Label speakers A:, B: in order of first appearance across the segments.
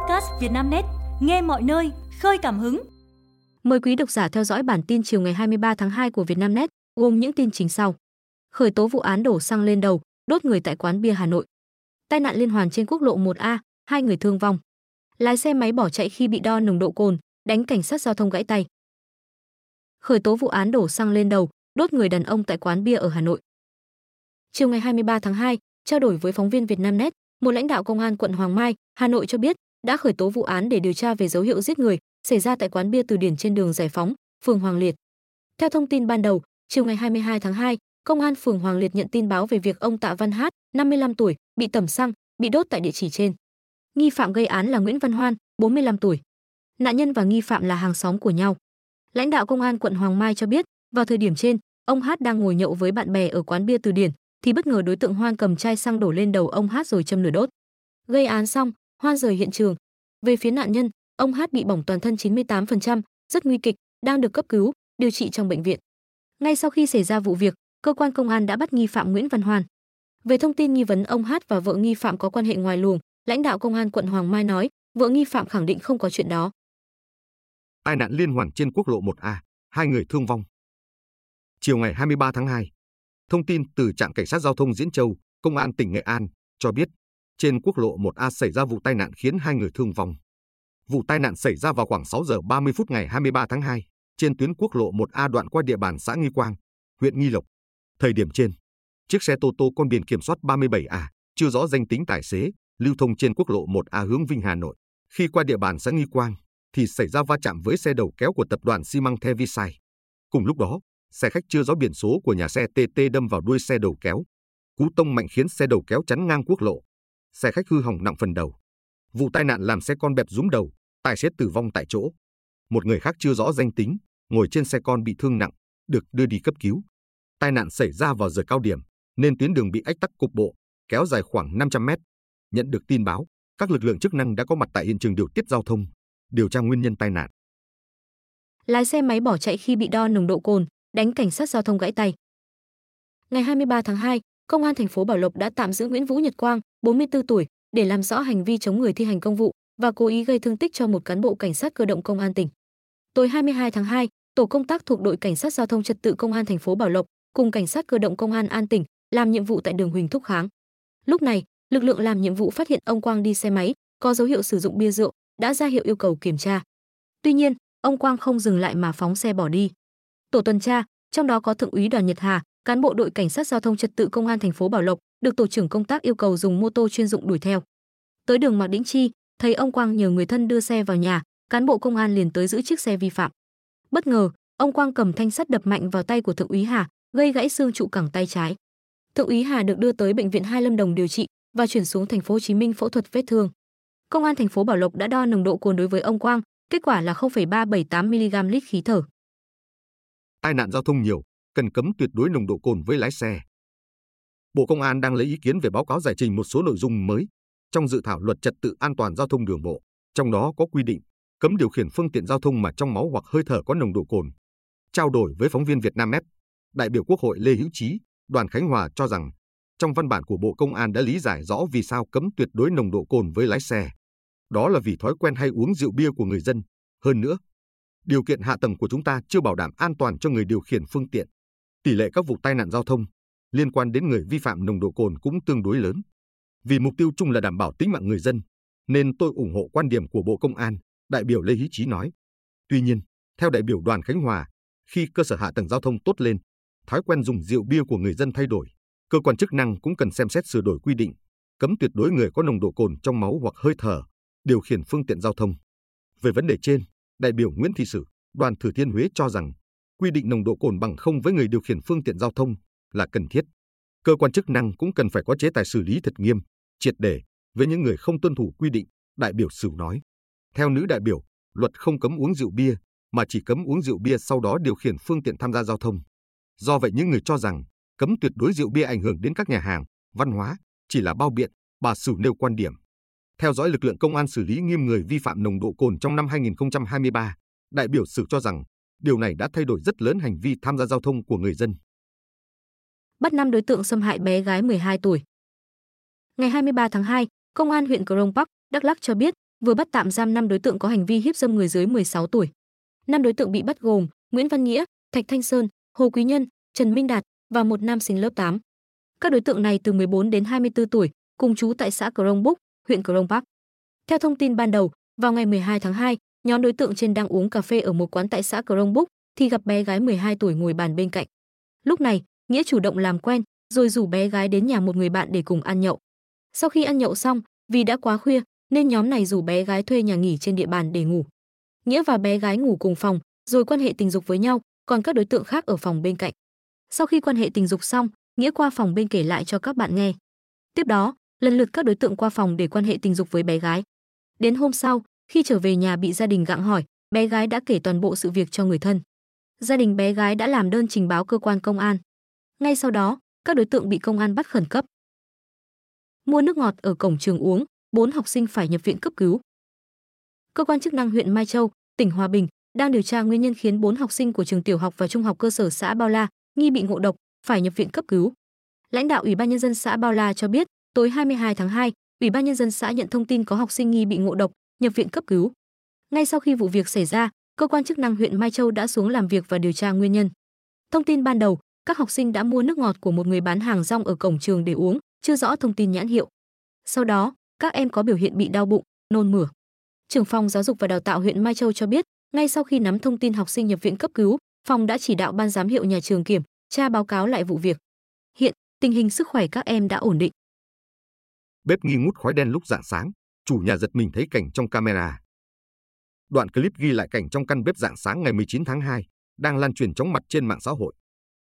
A: podcast Vietnamnet, nghe mọi nơi, khơi cảm hứng.
B: Mời quý độc giả theo dõi bản tin chiều ngày 23 tháng 2 của Vietnamnet, gồm những tin chính sau. Khởi tố vụ án đổ xăng lên đầu, đốt người tại quán bia Hà Nội. Tai nạn liên hoàn trên quốc lộ 1A, hai người thương vong. Lái xe máy bỏ chạy khi bị đo nồng độ cồn, đánh cảnh sát giao thông gãy tay. Khởi tố vụ án đổ xăng lên đầu, đốt người đàn ông tại quán bia ở Hà Nội. Chiều ngày 23 tháng 2, trao đổi với phóng viên Vietnamnet, một lãnh đạo công an quận Hoàng Mai, Hà Nội cho biết đã khởi tố vụ án để điều tra về dấu hiệu giết người xảy ra tại quán bia Từ Điển trên đường Giải Phóng, phường Hoàng Liệt. Theo thông tin ban đầu, chiều ngày 22 tháng 2, công an phường Hoàng Liệt nhận tin báo về việc ông Tạ Văn Hát, 55 tuổi, bị tẩm xăng, bị đốt tại địa chỉ trên. Nghi phạm gây án là Nguyễn Văn Hoan, 45 tuổi. Nạn nhân và nghi phạm là hàng xóm của nhau. Lãnh đạo công an quận Hoàng Mai cho biết, vào thời điểm trên, ông Hát đang ngồi nhậu với bạn bè ở quán bia Từ Điển, thì bất ngờ đối tượng Hoan cầm chai xăng đổ lên đầu ông Hát rồi châm lửa đốt. Gây án xong, Hoan rời hiện trường. Về phía nạn nhân, ông Hát bị bỏng toàn thân 98%, rất nguy kịch, đang được cấp cứu, điều trị trong bệnh viện. Ngay sau khi xảy ra vụ việc, cơ quan công an đã bắt nghi phạm Nguyễn Văn Hoan. Về thông tin nghi vấn ông Hát và vợ nghi phạm có quan hệ ngoài luồng, lãnh đạo công an quận Hoàng Mai nói, vợ nghi phạm khẳng định không có chuyện đó.
C: Tai nạn liên hoàn trên quốc lộ 1A, hai người thương vong. Chiều ngày 23 tháng 2, thông tin từ trạm cảnh sát giao thông Diễn Châu, công an tỉnh Nghệ An cho biết trên quốc lộ 1A xảy ra vụ tai nạn khiến hai người thương vong. Vụ tai nạn xảy ra vào khoảng 6 giờ 30 phút ngày 23 tháng 2 trên tuyến quốc lộ 1A đoạn qua địa bàn xã Nghi Quang, huyện Nghi Lộc. Thời điểm trên, chiếc xe Toto tô con biển kiểm soát 37A, chưa rõ danh tính tài xế, lưu thông trên quốc lộ 1A hướng Vinh Hà Nội. Khi qua địa bàn xã Nghi Quang, thì xảy ra va chạm với xe đầu kéo của tập đoàn xi măng Thevisai. Cùng lúc đó, xe khách chưa rõ biển số của nhà xe TT đâm vào đuôi xe đầu kéo. Cú tông mạnh khiến xe đầu kéo chắn ngang quốc lộ. Xe khách hư hỏng nặng phần đầu. Vụ tai nạn làm xe con bẹp rúm đầu, tài xế tử vong tại chỗ. Một người khác chưa rõ danh tính, ngồi trên xe con bị thương nặng, được đưa đi cấp cứu. Tai nạn xảy ra vào giờ cao điểm, nên tuyến đường bị ách tắc cục bộ, kéo dài khoảng 500 mét. Nhận được tin báo, các lực lượng chức năng đã có mặt tại hiện trường điều tiết giao thông, điều tra nguyên nhân tai nạn.
B: Lái xe máy bỏ chạy khi bị đo nồng độ cồn, đánh cảnh sát giao thông gãy tay. Ngày 23 tháng 2, Công an thành phố Bảo Lộc đã tạm giữ Nguyễn Vũ Nhật Quang, 44 tuổi, để làm rõ hành vi chống người thi hành công vụ và cố ý gây thương tích cho một cán bộ cảnh sát cơ động công an tỉnh. Tối 22 tháng 2, tổ công tác thuộc đội cảnh sát giao thông trật tự công an thành phố Bảo Lộc cùng cảnh sát cơ động công an An tỉnh làm nhiệm vụ tại đường Huỳnh Thúc Kháng. Lúc này, lực lượng làm nhiệm vụ phát hiện ông Quang đi xe máy, có dấu hiệu sử dụng bia rượu, đã ra hiệu yêu cầu kiểm tra. Tuy nhiên, ông Quang không dừng lại mà phóng xe bỏ đi. Tổ tuần tra, trong đó có thượng úy Đoàn Nhật Hà, cán bộ đội cảnh sát giao thông trật tự công an thành phố Bảo Lộc, được tổ trưởng công tác yêu cầu dùng mô tô chuyên dụng đuổi theo. Tới đường Mạc Đĩnh Chi, thấy ông Quang nhờ người thân đưa xe vào nhà, cán bộ công an liền tới giữ chiếc xe vi phạm. Bất ngờ, ông Quang cầm thanh sắt đập mạnh vào tay của thượng úy Hà, gây gãy xương trụ cẳng tay trái. Thượng úy Hà được đưa tới bệnh viện Hai Lâm Đồng điều trị và chuyển xuống thành phố Hồ Chí Minh phẫu thuật vết thương. Công an thành phố Bảo Lộc đã đo nồng độ cồn đối với ông Quang, kết quả là 0,378 mg lít khí thở.
C: Tai nạn giao thông nhiều, cần cấm tuyệt đối nồng độ cồn với lái xe. Bộ Công an đang lấy ý kiến về báo cáo giải trình một số nội dung mới trong dự thảo luật trật tự an toàn giao thông đường bộ, trong đó có quy định cấm điều khiển phương tiện giao thông mà trong máu hoặc hơi thở có nồng độ cồn. Trao đổi với phóng viên Việt Nam đại biểu Quốc hội Lê Hữu Trí, đoàn Khánh Hòa cho rằng trong văn bản của Bộ Công an đã lý giải rõ vì sao cấm tuyệt đối nồng độ cồn với lái xe. Đó là vì thói quen hay uống rượu bia của người dân. Hơn nữa, điều kiện hạ tầng của chúng ta chưa bảo đảm an toàn cho người điều khiển phương tiện. Tỷ lệ các vụ tai nạn giao thông liên quan đến người vi phạm nồng độ cồn cũng tương đối lớn. Vì mục tiêu chung là đảm bảo tính mạng người dân, nên tôi ủng hộ quan điểm của Bộ Công an, đại biểu Lê Hí Chí nói. Tuy nhiên, theo đại biểu Đoàn Khánh Hòa, khi cơ sở hạ tầng giao thông tốt lên, thói quen dùng rượu bia của người dân thay đổi, cơ quan chức năng cũng cần xem xét sửa đổi quy định, cấm tuyệt đối người có nồng độ cồn trong máu hoặc hơi thở điều khiển phương tiện giao thông. Về vấn đề trên, đại biểu Nguyễn Thị Sử, đoàn Thừa Thiên Huế cho rằng quy định nồng độ cồn bằng không với người điều khiển phương tiện giao thông là cần thiết. Cơ quan chức năng cũng cần phải có chế tài xử lý thật nghiêm, triệt để với những người không tuân thủ quy định, đại biểu Sửu nói. Theo nữ đại biểu, luật không cấm uống rượu bia, mà chỉ cấm uống rượu bia sau đó điều khiển phương tiện tham gia giao thông. Do vậy những người cho rằng cấm tuyệt đối rượu bia ảnh hưởng đến các nhà hàng, văn hóa, chỉ là bao biện, bà Sửu nêu quan điểm. Theo dõi lực lượng công an xử lý nghiêm người vi phạm nồng độ cồn trong năm 2023, đại biểu Sửu cho rằng điều này đã thay đổi rất lớn hành vi tham gia giao thông của người dân.
B: Bắt 5 đối tượng xâm hại bé gái 12 tuổi. Ngày 23 tháng 2, Công an huyện Crong Park, Đắk Lắk cho biết vừa bắt tạm giam 5 đối tượng có hành vi hiếp dâm người dưới 16 tuổi. 5 đối tượng bị bắt gồm Nguyễn Văn Nghĩa, Thạch Thanh Sơn, Hồ Quý Nhân, Trần Minh Đạt và một nam sinh lớp 8. Các đối tượng này từ 14 đến 24 tuổi, cùng trú tại xã Crong Búc, huyện Crong Park. Theo thông tin ban đầu, vào ngày 12 tháng 2, nhóm đối tượng trên đang uống cà phê ở một quán tại xã Crong Búc thì gặp bé gái 12 tuổi ngồi bàn bên cạnh. Lúc này, Nghĩa chủ động làm quen, rồi rủ bé gái đến nhà một người bạn để cùng ăn nhậu. Sau khi ăn nhậu xong, vì đã quá khuya nên nhóm này rủ bé gái thuê nhà nghỉ trên địa bàn để ngủ. Nghĩa và bé gái ngủ cùng phòng, rồi quan hệ tình dục với nhau, còn các đối tượng khác ở phòng bên cạnh. Sau khi quan hệ tình dục xong, Nghĩa qua phòng bên kể lại cho các bạn nghe. Tiếp đó, lần lượt các đối tượng qua phòng để quan hệ tình dục với bé gái. Đến hôm sau, khi trở về nhà bị gia đình gặng hỏi, bé gái đã kể toàn bộ sự việc cho người thân. Gia đình bé gái đã làm đơn trình báo cơ quan công an. Ngay sau đó, các đối tượng bị công an bắt khẩn cấp. Mua nước ngọt ở cổng trường uống, bốn học sinh phải nhập viện cấp cứu. Cơ quan chức năng huyện Mai Châu, tỉnh Hòa Bình đang điều tra nguyên nhân khiến bốn học sinh của trường tiểu học và trung học cơ sở xã Bao La nghi bị ngộ độc, phải nhập viện cấp cứu. Lãnh đạo Ủy ban nhân dân xã Bao La cho biết, tối 22 tháng 2, Ủy ban nhân dân xã nhận thông tin có học sinh nghi bị ngộ độc, nhập viện cấp cứu. Ngay sau khi vụ việc xảy ra, cơ quan chức năng huyện Mai Châu đã xuống làm việc và điều tra nguyên nhân. Thông tin ban đầu, các học sinh đã mua nước ngọt của một người bán hàng rong ở cổng trường để uống, chưa rõ thông tin nhãn hiệu. Sau đó, các em có biểu hiện bị đau bụng, nôn mửa. Trưởng phòng giáo dục và đào tạo huyện Mai Châu cho biết, ngay sau khi nắm thông tin học sinh nhập viện cấp cứu, phòng đã chỉ đạo ban giám hiệu nhà trường kiểm tra báo cáo lại vụ việc. Hiện, tình hình sức khỏe các em đã ổn định.
C: Bếp nghi ngút khói đen lúc rạng sáng, chủ nhà giật mình thấy cảnh trong camera. Đoạn clip ghi lại cảnh trong căn bếp dạng sáng ngày 19 tháng 2 đang lan truyền chóng mặt trên mạng xã hội.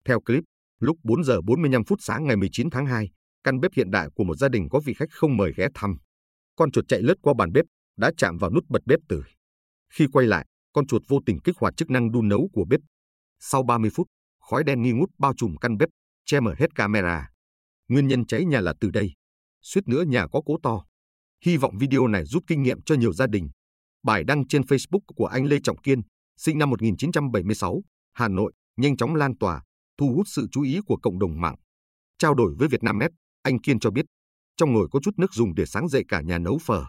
C: Theo clip, lúc 4 giờ 45 phút sáng ngày 19 tháng 2, căn bếp hiện đại của một gia đình có vị khách không mời ghé thăm. Con chuột chạy lướt qua bàn bếp, đã chạm vào nút bật bếp từ. Khi quay lại, con chuột vô tình kích hoạt chức năng đun nấu của bếp. Sau 30 phút, khói đen nghi ngút bao trùm căn bếp, che mở hết camera. Nguyên nhân cháy nhà là từ đây. Suýt nữa nhà có cố to. Hy vọng video này giúp kinh nghiệm cho nhiều gia đình. Bài đăng trên Facebook của anh Lê Trọng Kiên, sinh năm 1976, Hà Nội, nhanh chóng lan tỏa, thu hút sự chú ý của cộng đồng mạng. Trao đổi với Vietnamnet, anh Kiên cho biết, trong nồi có chút nước dùng để sáng dậy cả nhà nấu phở.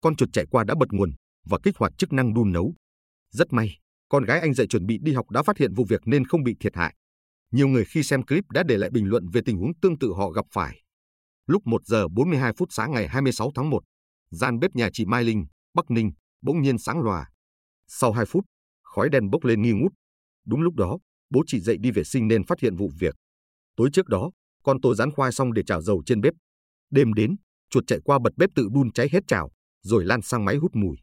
C: Con chuột chạy qua đã bật nguồn và kích hoạt chức năng đun nấu. Rất may, con gái anh dậy chuẩn bị đi học đã phát hiện vụ việc nên không bị thiệt hại. Nhiều người khi xem clip đã để lại bình luận về tình huống tương tự họ gặp phải. Lúc 1 giờ 42 phút sáng ngày 26 tháng 1, gian bếp nhà chị Mai Linh, Bắc Ninh, bỗng nhiên sáng lòa. Sau 2 phút, khói đen bốc lên nghi ngút. Đúng lúc đó, bố chị dậy đi vệ sinh nên phát hiện vụ việc. Tối trước đó, con tôi rán khoai xong để chảo dầu trên bếp. Đêm đến, chuột chạy qua bật bếp tự đun cháy hết chảo, rồi lan sang máy hút mùi.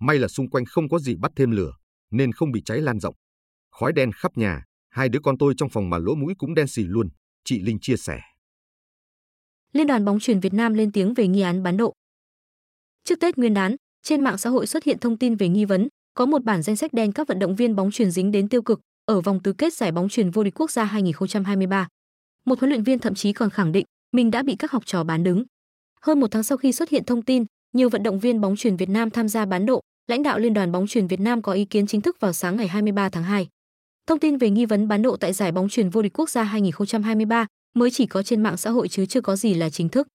C: May là xung quanh không có gì bắt thêm lửa, nên không bị cháy lan rộng. Khói đen khắp nhà, hai đứa con tôi trong phòng mà lỗ mũi cũng đen xì luôn, chị Linh chia sẻ.
B: Liên đoàn bóng truyền Việt Nam lên tiếng về nghi án bán độ. Trước Tết Nguyên đán, trên mạng xã hội xuất hiện thông tin về nghi vấn có một bản danh sách đen các vận động viên bóng truyền dính đến tiêu cực ở vòng tứ kết giải bóng truyền vô địch quốc gia 2023. Một huấn luyện viên thậm chí còn khẳng định mình đã bị các học trò bán đứng. Hơn một tháng sau khi xuất hiện thông tin, nhiều vận động viên bóng truyền Việt Nam tham gia bán độ, lãnh đạo Liên đoàn bóng truyền Việt Nam có ý kiến chính thức vào sáng ngày 23 tháng 2. Thông tin về nghi vấn bán độ tại giải bóng truyền vô địch quốc gia 2023 mới chỉ có trên mạng xã hội chứ chưa có gì là chính thức.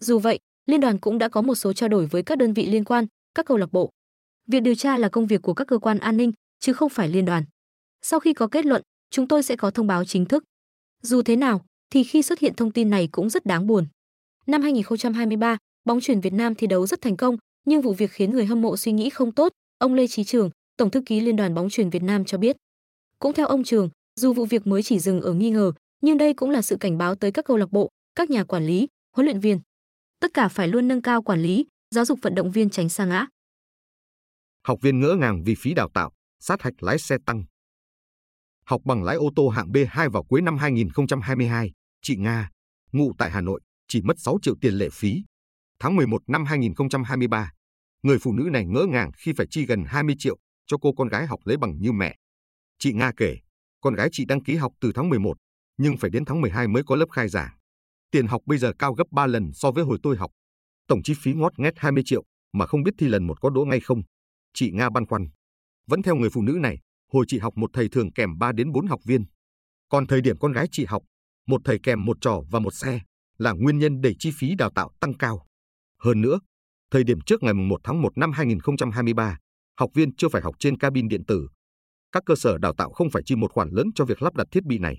B: Dù vậy, liên đoàn cũng đã có một số trao đổi với các đơn vị liên quan, các câu lạc bộ. Việc điều tra là công việc của các cơ quan an ninh chứ không phải liên đoàn. Sau khi có kết luận, chúng tôi sẽ có thông báo chính thức. Dù thế nào, thì khi xuất hiện thông tin này cũng rất đáng buồn. Năm 2023, bóng truyền Việt Nam thi đấu rất thành công, nhưng vụ việc khiến người hâm mộ suy nghĩ không tốt, ông Lê Chí Trường, Tổng thư ký Liên đoàn bóng truyền Việt Nam cho biết. Cũng theo ông Trường, dù vụ việc mới chỉ dừng ở nghi ngờ, nhưng đây cũng là sự cảnh báo tới các câu lạc bộ, các nhà quản lý, huấn luyện viên. Tất cả phải luôn nâng cao quản lý, giáo dục vận động viên tránh sa ngã.
C: Học viên ngỡ ngàng vì phí đào tạo, sát hạch lái xe tăng. Học bằng lái ô tô hạng B2 vào cuối năm 2022, chị Nga, ngụ tại Hà Nội, chỉ mất 6 triệu tiền lệ phí. Tháng 11 năm 2023, người phụ nữ này ngỡ ngàng khi phải chi gần 20 triệu cho cô con gái học lấy bằng như mẹ. Chị Nga kể, con gái chị đăng ký học từ tháng 11, nhưng phải đến tháng 12 mới có lớp khai giảng. Tiền học bây giờ cao gấp 3 lần so với hồi tôi học. Tổng chi phí ngót nghét 20 triệu mà không biết thi lần một có đỗ ngay không. Chị Nga băn khoăn. Vẫn theo người phụ nữ này, hồi chị học một thầy thường kèm 3 đến 4 học viên. Còn thời điểm con gái chị học, một thầy kèm một trò và một xe là nguyên nhân đẩy chi phí đào tạo tăng cao. Hơn nữa, Thời điểm trước ngày 1 tháng 1 năm 2023, học viên chưa phải học trên cabin điện tử. Các cơ sở đào tạo không phải chi một khoản lớn cho việc lắp đặt thiết bị này.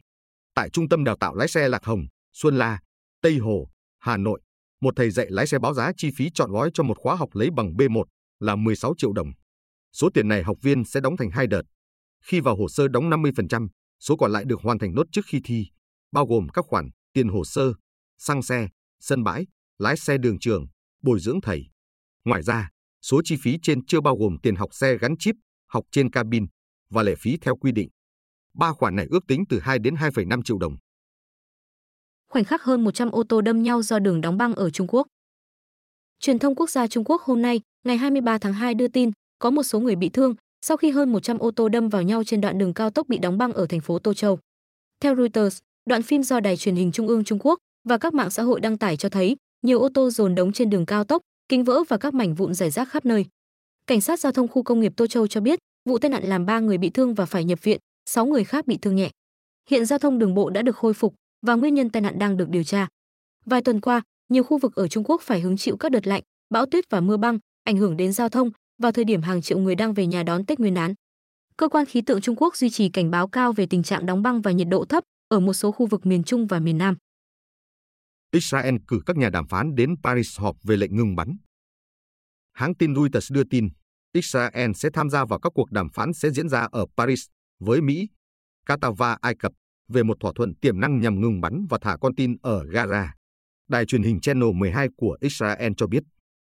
C: Tại Trung tâm Đào tạo lái xe Lạc Hồng, Xuân La, Tây Hồ, Hà Nội, một thầy dạy lái xe báo giá chi phí chọn gói cho một khóa học lấy bằng B1 là 16 triệu đồng. Số tiền này học viên sẽ đóng thành hai đợt. Khi vào hồ sơ đóng 50%, số còn lại được hoàn thành nốt trước khi thi, bao gồm các khoản tiền hồ sơ, xăng xe, sân bãi, lái xe đường trường, bồi dưỡng thầy. Ngoài ra, số chi phí trên chưa bao gồm tiền học xe gắn chip, học trên cabin và lệ phí theo quy định. Ba khoản này ước tính từ 2 đến 2,5 triệu đồng.
B: Khoảnh khắc hơn 100 ô tô đâm nhau do đường đóng băng ở Trung Quốc. Truyền thông quốc gia Trung Quốc hôm nay, ngày 23 tháng 2 đưa tin, có một số người bị thương sau khi hơn 100 ô tô đâm vào nhau trên đoạn đường cao tốc bị đóng băng ở thành phố Tô Châu. Theo Reuters, đoạn phim do đài truyền hình Trung ương Trung Quốc và các mạng xã hội đăng tải cho thấy nhiều ô tô dồn đống trên đường cao tốc, kính vỡ và các mảnh vụn rải rác khắp nơi. Cảnh sát giao thông khu công nghiệp Tô Châu cho biết, vụ tai nạn làm 3 người bị thương và phải nhập viện, 6 người khác bị thương nhẹ. Hiện giao thông đường bộ đã được khôi phục và nguyên nhân tai nạn đang được điều tra. Vài tuần qua, nhiều khu vực ở Trung Quốc phải hứng chịu các đợt lạnh, bão tuyết và mưa băng, ảnh hưởng đến giao thông vào thời điểm hàng triệu người đang về nhà đón Tết Nguyên đán. Cơ quan khí tượng Trung Quốc duy trì cảnh báo cao về tình trạng đóng băng và nhiệt độ thấp ở một số khu vực miền Trung và miền Nam.
C: Israel cử các nhà đàm phán đến Paris họp về lệnh ngừng bắn. Hãng tin Reuters đưa tin, Israel sẽ tham gia vào các cuộc đàm phán sẽ diễn ra ở Paris với Mỹ, Qatar và Ai Cập về một thỏa thuận tiềm năng nhằm ngừng bắn và thả con tin ở Gaza. Đài truyền hình Channel 12 của Israel cho biết,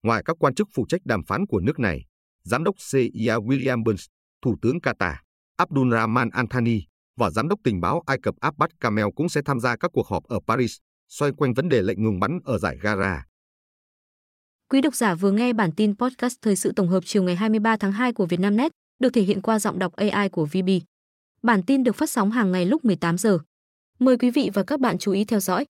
C: ngoài các quan chức phụ trách đàm phán của nước này, Giám đốc CIA William Burns, Thủ tướng Qatar, Abdulrahman Anthony và Giám đốc tình báo Ai Cập Abbas Kamel cũng sẽ tham gia các cuộc họp ở Paris xoay quanh vấn đề lệnh ngừng bắn ở giải Gaza.
B: Quý độc giả vừa nghe bản tin podcast thời sự tổng hợp chiều ngày 23 tháng 2 của Vietnamnet, được thể hiện qua giọng đọc AI của VB. Bản tin được phát sóng hàng ngày lúc 18 giờ. Mời quý vị và các bạn chú ý theo dõi.